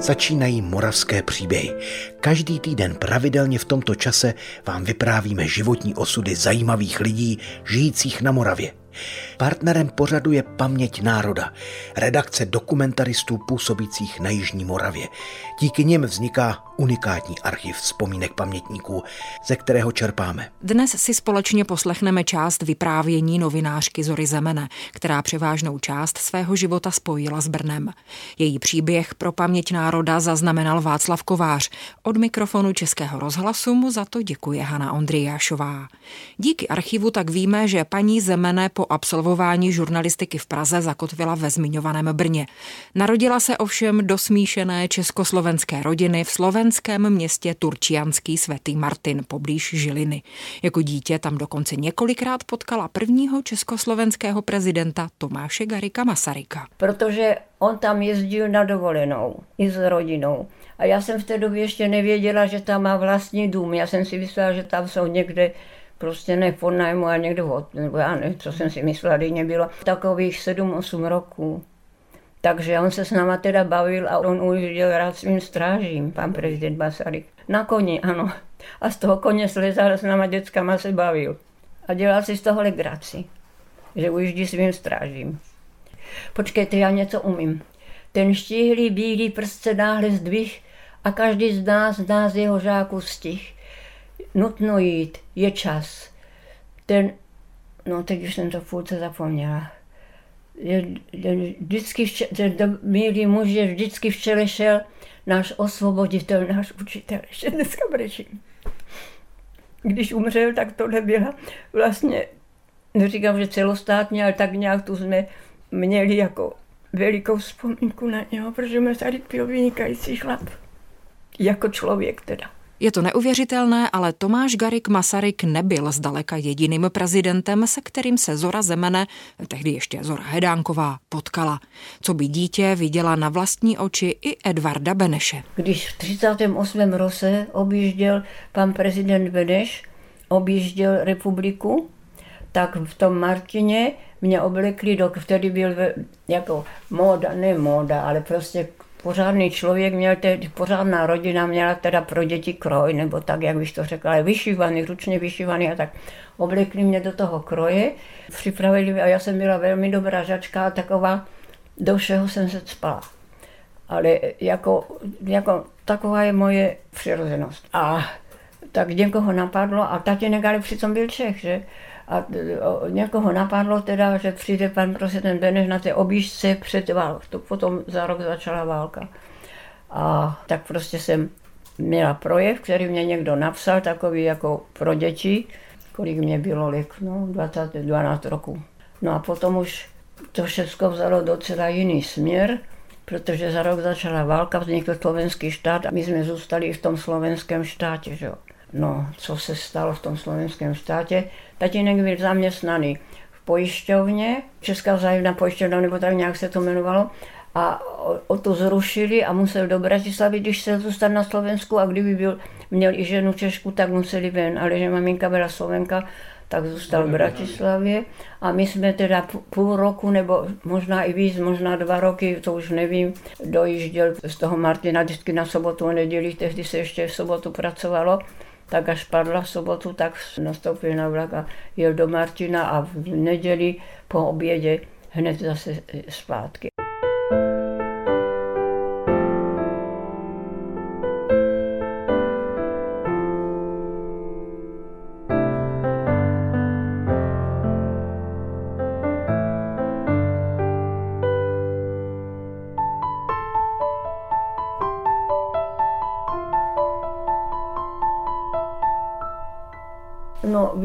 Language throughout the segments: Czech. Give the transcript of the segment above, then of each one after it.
Začínají moravské příběhy. Každý týden pravidelně v tomto čase vám vyprávíme životní osudy zajímavých lidí žijících na Moravě. Partnerem pořadu je Paměť národa, redakce dokumentaristů působících na Jižní Moravě. Díky nim vzniká unikátní archiv vzpomínek pamětníků, ze kterého čerpáme. Dnes si společně poslechneme část vyprávění novinářky Zory Zemene, která převážnou část svého života spojila s Brnem. Její příběh pro paměť národa zaznamenal Václav Kovář. Od mikrofonu Českého rozhlasu mu za to děkuje Hana Ondrijášová. Díky archivu tak víme, že paní Zemene po absolvování žurnalistiky v Praze zakotvila ve zmiňovaném Brně. Narodila se ovšem do smíšené československé rodiny v slovenském městě Turčianský svatý Martin poblíž Žiliny. Jako dítě tam dokonce několikrát potkala prvního československého prezidenta Tomáše Garika Masaryka. Protože on tam jezdil na dovolenou i s rodinou. A já jsem v té době ještě nevěděla, že tam má vlastní dům. Já jsem si myslela, že tam jsou někde prostě ne pod nájmu a někdo od, nebo já nevím, co jsem si myslela, mě bylo takových 7-8 roků. Takže on se s náma teda bavil a on ujížděl rád svým strážím, pan prezident Masaryk. Na koni, ano. A z toho koně slezal s náma dětskama se bavil. A dělal si z toho legraci, že ujíždí svým strážím. Počkejte, já něco umím. Ten štíhlý bílý prst se náhle zdvih a každý z nás, z nás jeho žáků stih nutno jít, je čas. Ten, no teď už jsem to furt zapomněla. Je, je, vždycky vče, ten milý muž je vždycky v čele šel náš osvoboditel, náš učitel. Ještě dneska brečím. Když umřel, tak to nebyla vlastně, neříkám, že celostátně, ale tak nějak tu jsme měli jako velikou vzpomínku na něho, protože mě tady byl vynikající chlap. Jako člověk teda. Je to neuvěřitelné, ale Tomáš Garik Masaryk nebyl zdaleka jediným prezidentem, se kterým se Zora Zemene, tehdy ještě Zora Hedánková, potkala. Co by dítě viděla na vlastní oči i Edvarda Beneše. Když v 38. roce objížděl pan prezident Beneš, objížděl republiku, tak v tom Martině mě oblekli, do, vtedy byl jako móda, ne móda, ale prostě pořádný člověk měl, tedy, pořádná rodina měla teda pro děti kroj, nebo tak, jak bych to řekla, ale vyšívaný, ručně vyšívaný a tak. Oblekli mě do toho kroje, připravili a já jsem byla velmi dobrá žačka a taková, do všeho jsem se spala. Ale jako, jako taková je moje přirozenost. A tak někoho napadlo a tatínek ale přitom byl Čech, že? A někoho napadlo teda, že přijde pan prezident Beneš na té objížďce před válkou. To potom za rok začala válka. A tak prostě jsem měla projev, který mě někdo napsal, takový jako pro děti, kolik mě bylo let, no 20, 12 roků. No a potom už to všechno vzalo docela jiný směr, protože za rok začala válka, vznikl slovenský štát a my jsme zůstali v tom slovenském štátě, že jo. No, co se stalo v tom slovenském státě? Tatínek byl zaměstnaný v pojišťovně, Česká vzájemná pojišťovna, nebo tak nějak se to jmenovalo, a o, o to zrušili a musel do Bratislavy, když se zůstal na Slovensku a kdyby byl, měl i ženu Češku, tak museli ven, ale že maminka byla Slovenka, tak zůstal v Bratislavě. A my jsme teda půl roku nebo možná i víc, možná dva roky, to už nevím, dojížděl z toho Martina vždycky na sobotu a neděli, tehdy se ještě v sobotu pracovalo tak až padla v sobotu, tak nastoupil na vlak a jel do Martina a v neděli po obědě hned zase zpátky.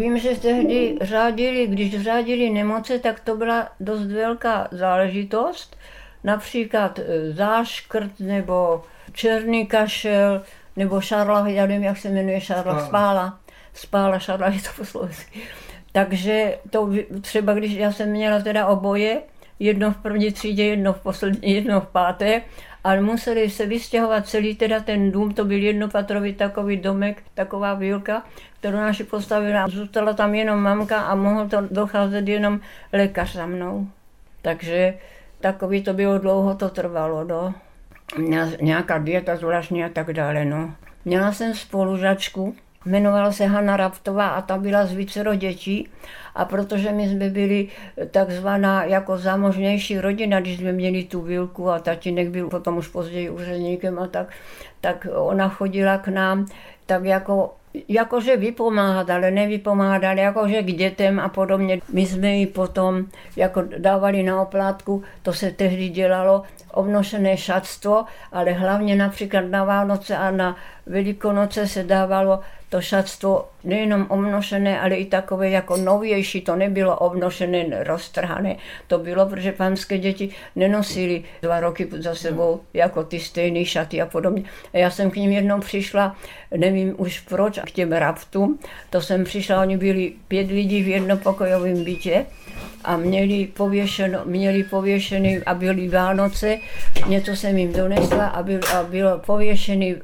Vím, že tehdy řádili, když řádili nemoce, tak to byla dost velká záležitost. Například e, záškrt nebo černý kašel nebo šarla, já nevím, jak se jmenuje šarla, spála. Spála, šarla je to po slovensky. Takže to třeba, když já jsem měla teda oboje, jedno v první třídě, jedno v poslední, jedno v páté, ale museli se vystěhovat celý teda ten dům, to byl jednopatrový takový domek, taková výlka, kterou naši postavila. Zůstala tam jenom mamka a mohl to docházet jenom lékař za mnou. Takže takový to bylo dlouho, to trvalo. No. měla nějaká dieta zvláštní a tak dále. No. Měla jsem spolužačku, jmenovala se Hanna Raptová a ta byla z vícero dětí a protože my jsme byli takzvaná jako zámožnější rodina, když jsme měli tu vilku a tatínek byl potom už později úředníkem a tak, tak ona chodila k nám tak jako jakože vypomáhat, ale nevypomáhat, ale jakože k dětem a podobně. My jsme ji potom jako dávali na oplátku, to se tehdy dělalo, obnošené šatstvo, ale hlavně například na Vánoce a na Velikonoce se dávalo to šatstvo nejenom obnošené, ale i takové jako novější, to nebylo obnošené, roztrhané. To bylo, protože pánské děti nenosili dva roky za sebou jako ty stejné šaty a podobně. A já jsem k ním jednou přišla, nevím už proč, k těm raptům, to jsem přišla, oni byli pět lidí v jednopokojovém bytě a měli, pověšeno, měli pověšený a byly Vánoce, něco jsem jim donesla a, byl, a byl pověšený,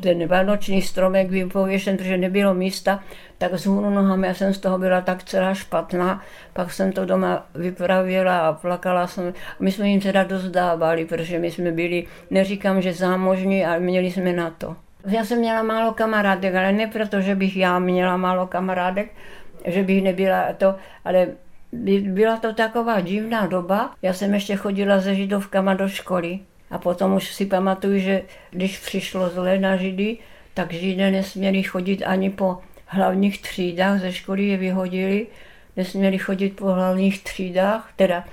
ten vánoční stromek byl pověšen, protože nebylo místa, tak z hůru nohami, já jsem z toho byla tak celá špatná, pak jsem to doma vypravila a plakala jsem. My jsme jim teda dost dávali, protože my jsme byli, neříkám, že zámožní, ale měli jsme na to. Já jsem měla málo kamarádek, ale ne proto, že bych já měla málo kamarádek, že bych nebyla to, ale byla to taková divná doba. Já jsem ještě chodila se židovkama do školy a potom už si pamatuju, že když přišlo zle na židy, tak židé nesměli chodit ani po hlavních třídách, ze školy je vyhodili, nesměli chodit po hlavních třídách, teda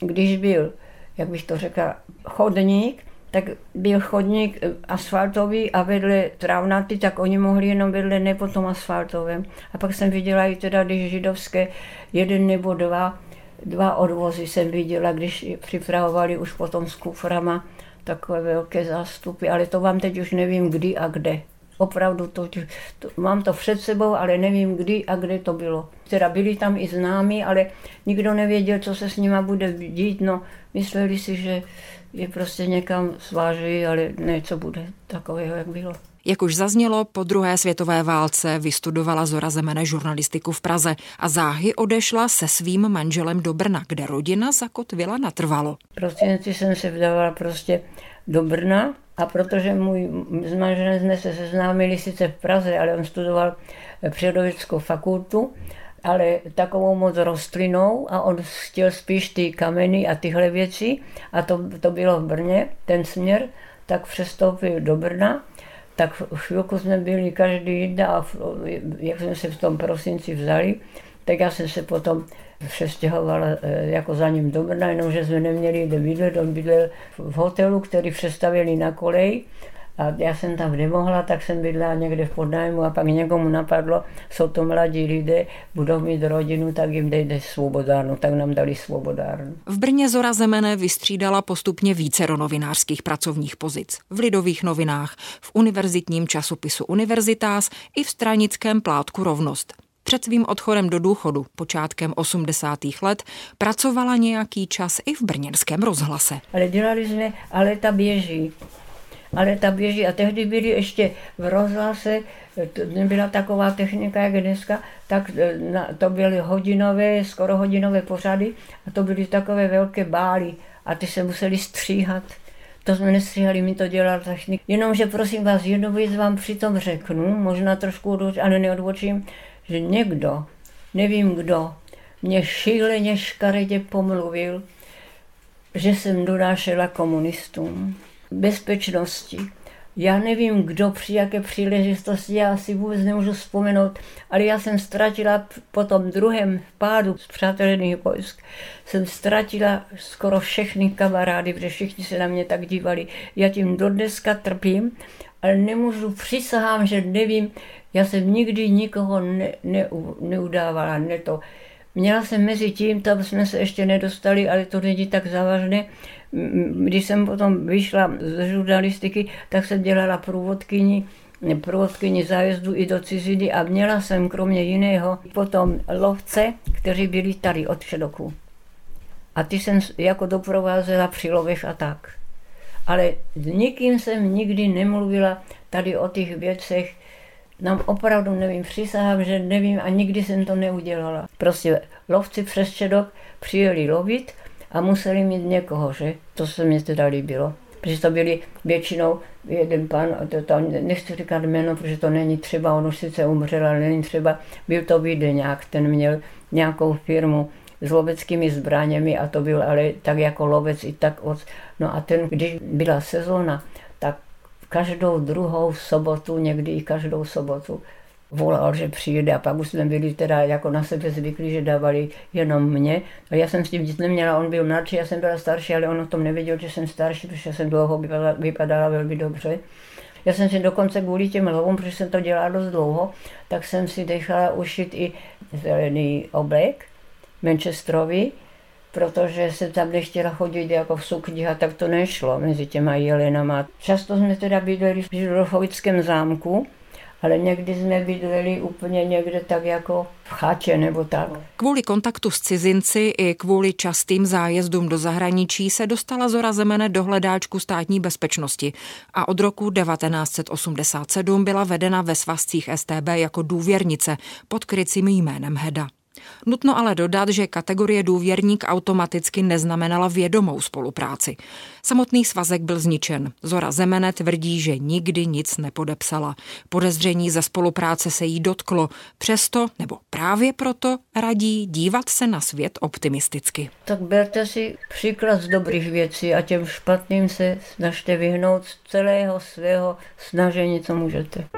když byl, jak bych to řekla, chodník, tak byl chodník eh, asfaltový a vedle trávnatý, tak oni mohli jenom vedle ne po tom asfaltovém. A pak jsem viděla i teda, když židovské jeden nebo dva, dva odvozy jsem viděla, když připravovali už potom s kuframa takové velké zástupy, ale to vám teď už nevím kdy a kde. Opravdu to, to, mám to před sebou, ale nevím kdy a kde to bylo. Teda byli tam i známí, ale nikdo nevěděl, co se s nima bude dít. No, mysleli si, že je prostě někam sváží, ale ne, co bude takového, jak bylo. Jak už zaznělo, po druhé světové válce vystudovala Zora Zemene žurnalistiku v Praze a záhy odešla se svým manželem do Brna, kde rodina zakotvila natrvalo. Prostě jsem se vdávala prostě do Brna a protože můj s manželem jsme se seznámili sice v Praze, ale on studoval přírodovědeckou fakultu, ale takovou moc rostlinou a on chtěl spíš ty kameny a tyhle věci a to, to bylo v Brně, ten směr, tak přestoupil do Brna, tak chvilku jsme byli každý den a jak jsme se v tom prosinci vzali, tak já jsem se potom přestěhovala eh, jako za ním do Brna, jenomže jsme neměli kde bydlet, on bydlel v hotelu, který přestavili na kolej a já jsem tam nemohla, tak jsem bydlela někde v podnájmu a pak někomu napadlo, jsou to mladí lidé, budou mít rodinu, tak jim dejde svobodárnu, tak nám dali svobodárnu. V Brně Zora Zemene vystřídala postupně více novinářských pracovních pozic. V lidových novinách, v univerzitním časopisu Univerzitás i v stranickém plátku Rovnost. Před svým odchodem do důchodu počátkem 80. let pracovala nějaký čas i v brněnském rozhlase. Ale dělali jsme, ale ta běží ale ta běží. A tehdy byly ještě v rozhlase, to nebyla taková technika, jak dneska, tak e, to byly hodinové, skoro hodinové pořady a to byly takové velké bály a ty se museli stříhat. To jsme nestříhali, my to dělali technik. Jenomže prosím vás, jednu věc vám přitom řeknu, možná trošku odvočím, ale neodvočím, že někdo, nevím kdo, mě šíleně škaredě pomluvil, že jsem donášela komunistům bezpečnosti. Já nevím, kdo při jaké příležitosti, já si vůbec nemůžu vzpomenout, ale já jsem ztratila po tom druhém pádu z přátelených vojsk, jsem ztratila skoro všechny kamarády, protože všichni se na mě tak dívali. Já tím dodneska trpím, ale nemůžu, přísahám, že nevím, já jsem nikdy nikoho ne, ne, neudávala, ne to. Měla jsem mezi tím, tam jsme se ještě nedostali, ale to není tak závažné, když jsem potom vyšla z žurnalistiky, tak jsem dělala průvodkyni průvodkyni zájezdu i do ciziny a měla jsem kromě jiného potom lovce, kteří byli tady od Šedoku. A ty jsem jako doprovázela při lovech a tak. Ale s nikým jsem nikdy nemluvila tady o těch věcech. Nám opravdu nevím, přísahám, že nevím a nikdy jsem to neudělala. Prostě lovci přes Šedok přijeli lovit a museli mít někoho, že? To se mi teda líbilo. protože to byli většinou jeden pan, to, to, nechci říkat jméno, protože to není třeba, on už sice umřel, ale není třeba, byl to Vídeňák, ten měl nějakou firmu s loveckými zbraněmi a to byl ale tak jako lovec i tak od... No a ten, když byla sezóna, každou druhou sobotu, někdy i každou sobotu volal, že přijde a pak už jsme byli teda jako na sebe zvyklí, že dávali jenom mě. A já jsem s tím nic neměla, on byl mladší, já jsem byla starší, ale on o tom nevěděl, že jsem starší, protože jsem dlouho vypadala, vypadala velmi dobře. Já jsem si dokonce kvůli těm lovům, protože jsem to dělala dost dlouho, tak jsem si nechala ušit i zelený oblek, Manchesterovi, protože se tam nechtěla chodit jako v sukni a tak to nešlo mezi těma jelenama. Často jsme teda bydleli v Žurochovickém zámku, ale někdy jsme bydleli úplně někde tak jako v chatě nebo tak. Kvůli kontaktu s cizinci i kvůli častým zájezdům do zahraničí se dostala Zora Zemene do hledáčku státní bezpečnosti a od roku 1987 byla vedena ve svazcích STB jako důvěrnice pod krycím jménem Heda. Nutno ale dodat, že kategorie důvěrník automaticky neznamenala vědomou spolupráci. Samotný svazek byl zničen. Zora Zemene tvrdí, že nikdy nic nepodepsala. Podezření ze spolupráce se jí dotklo. Přesto, nebo právě proto, radí dívat se na svět optimisticky. Tak berte si příklad z dobrých věcí a těm špatným se snažte vyhnout z celého svého snažení, co můžete.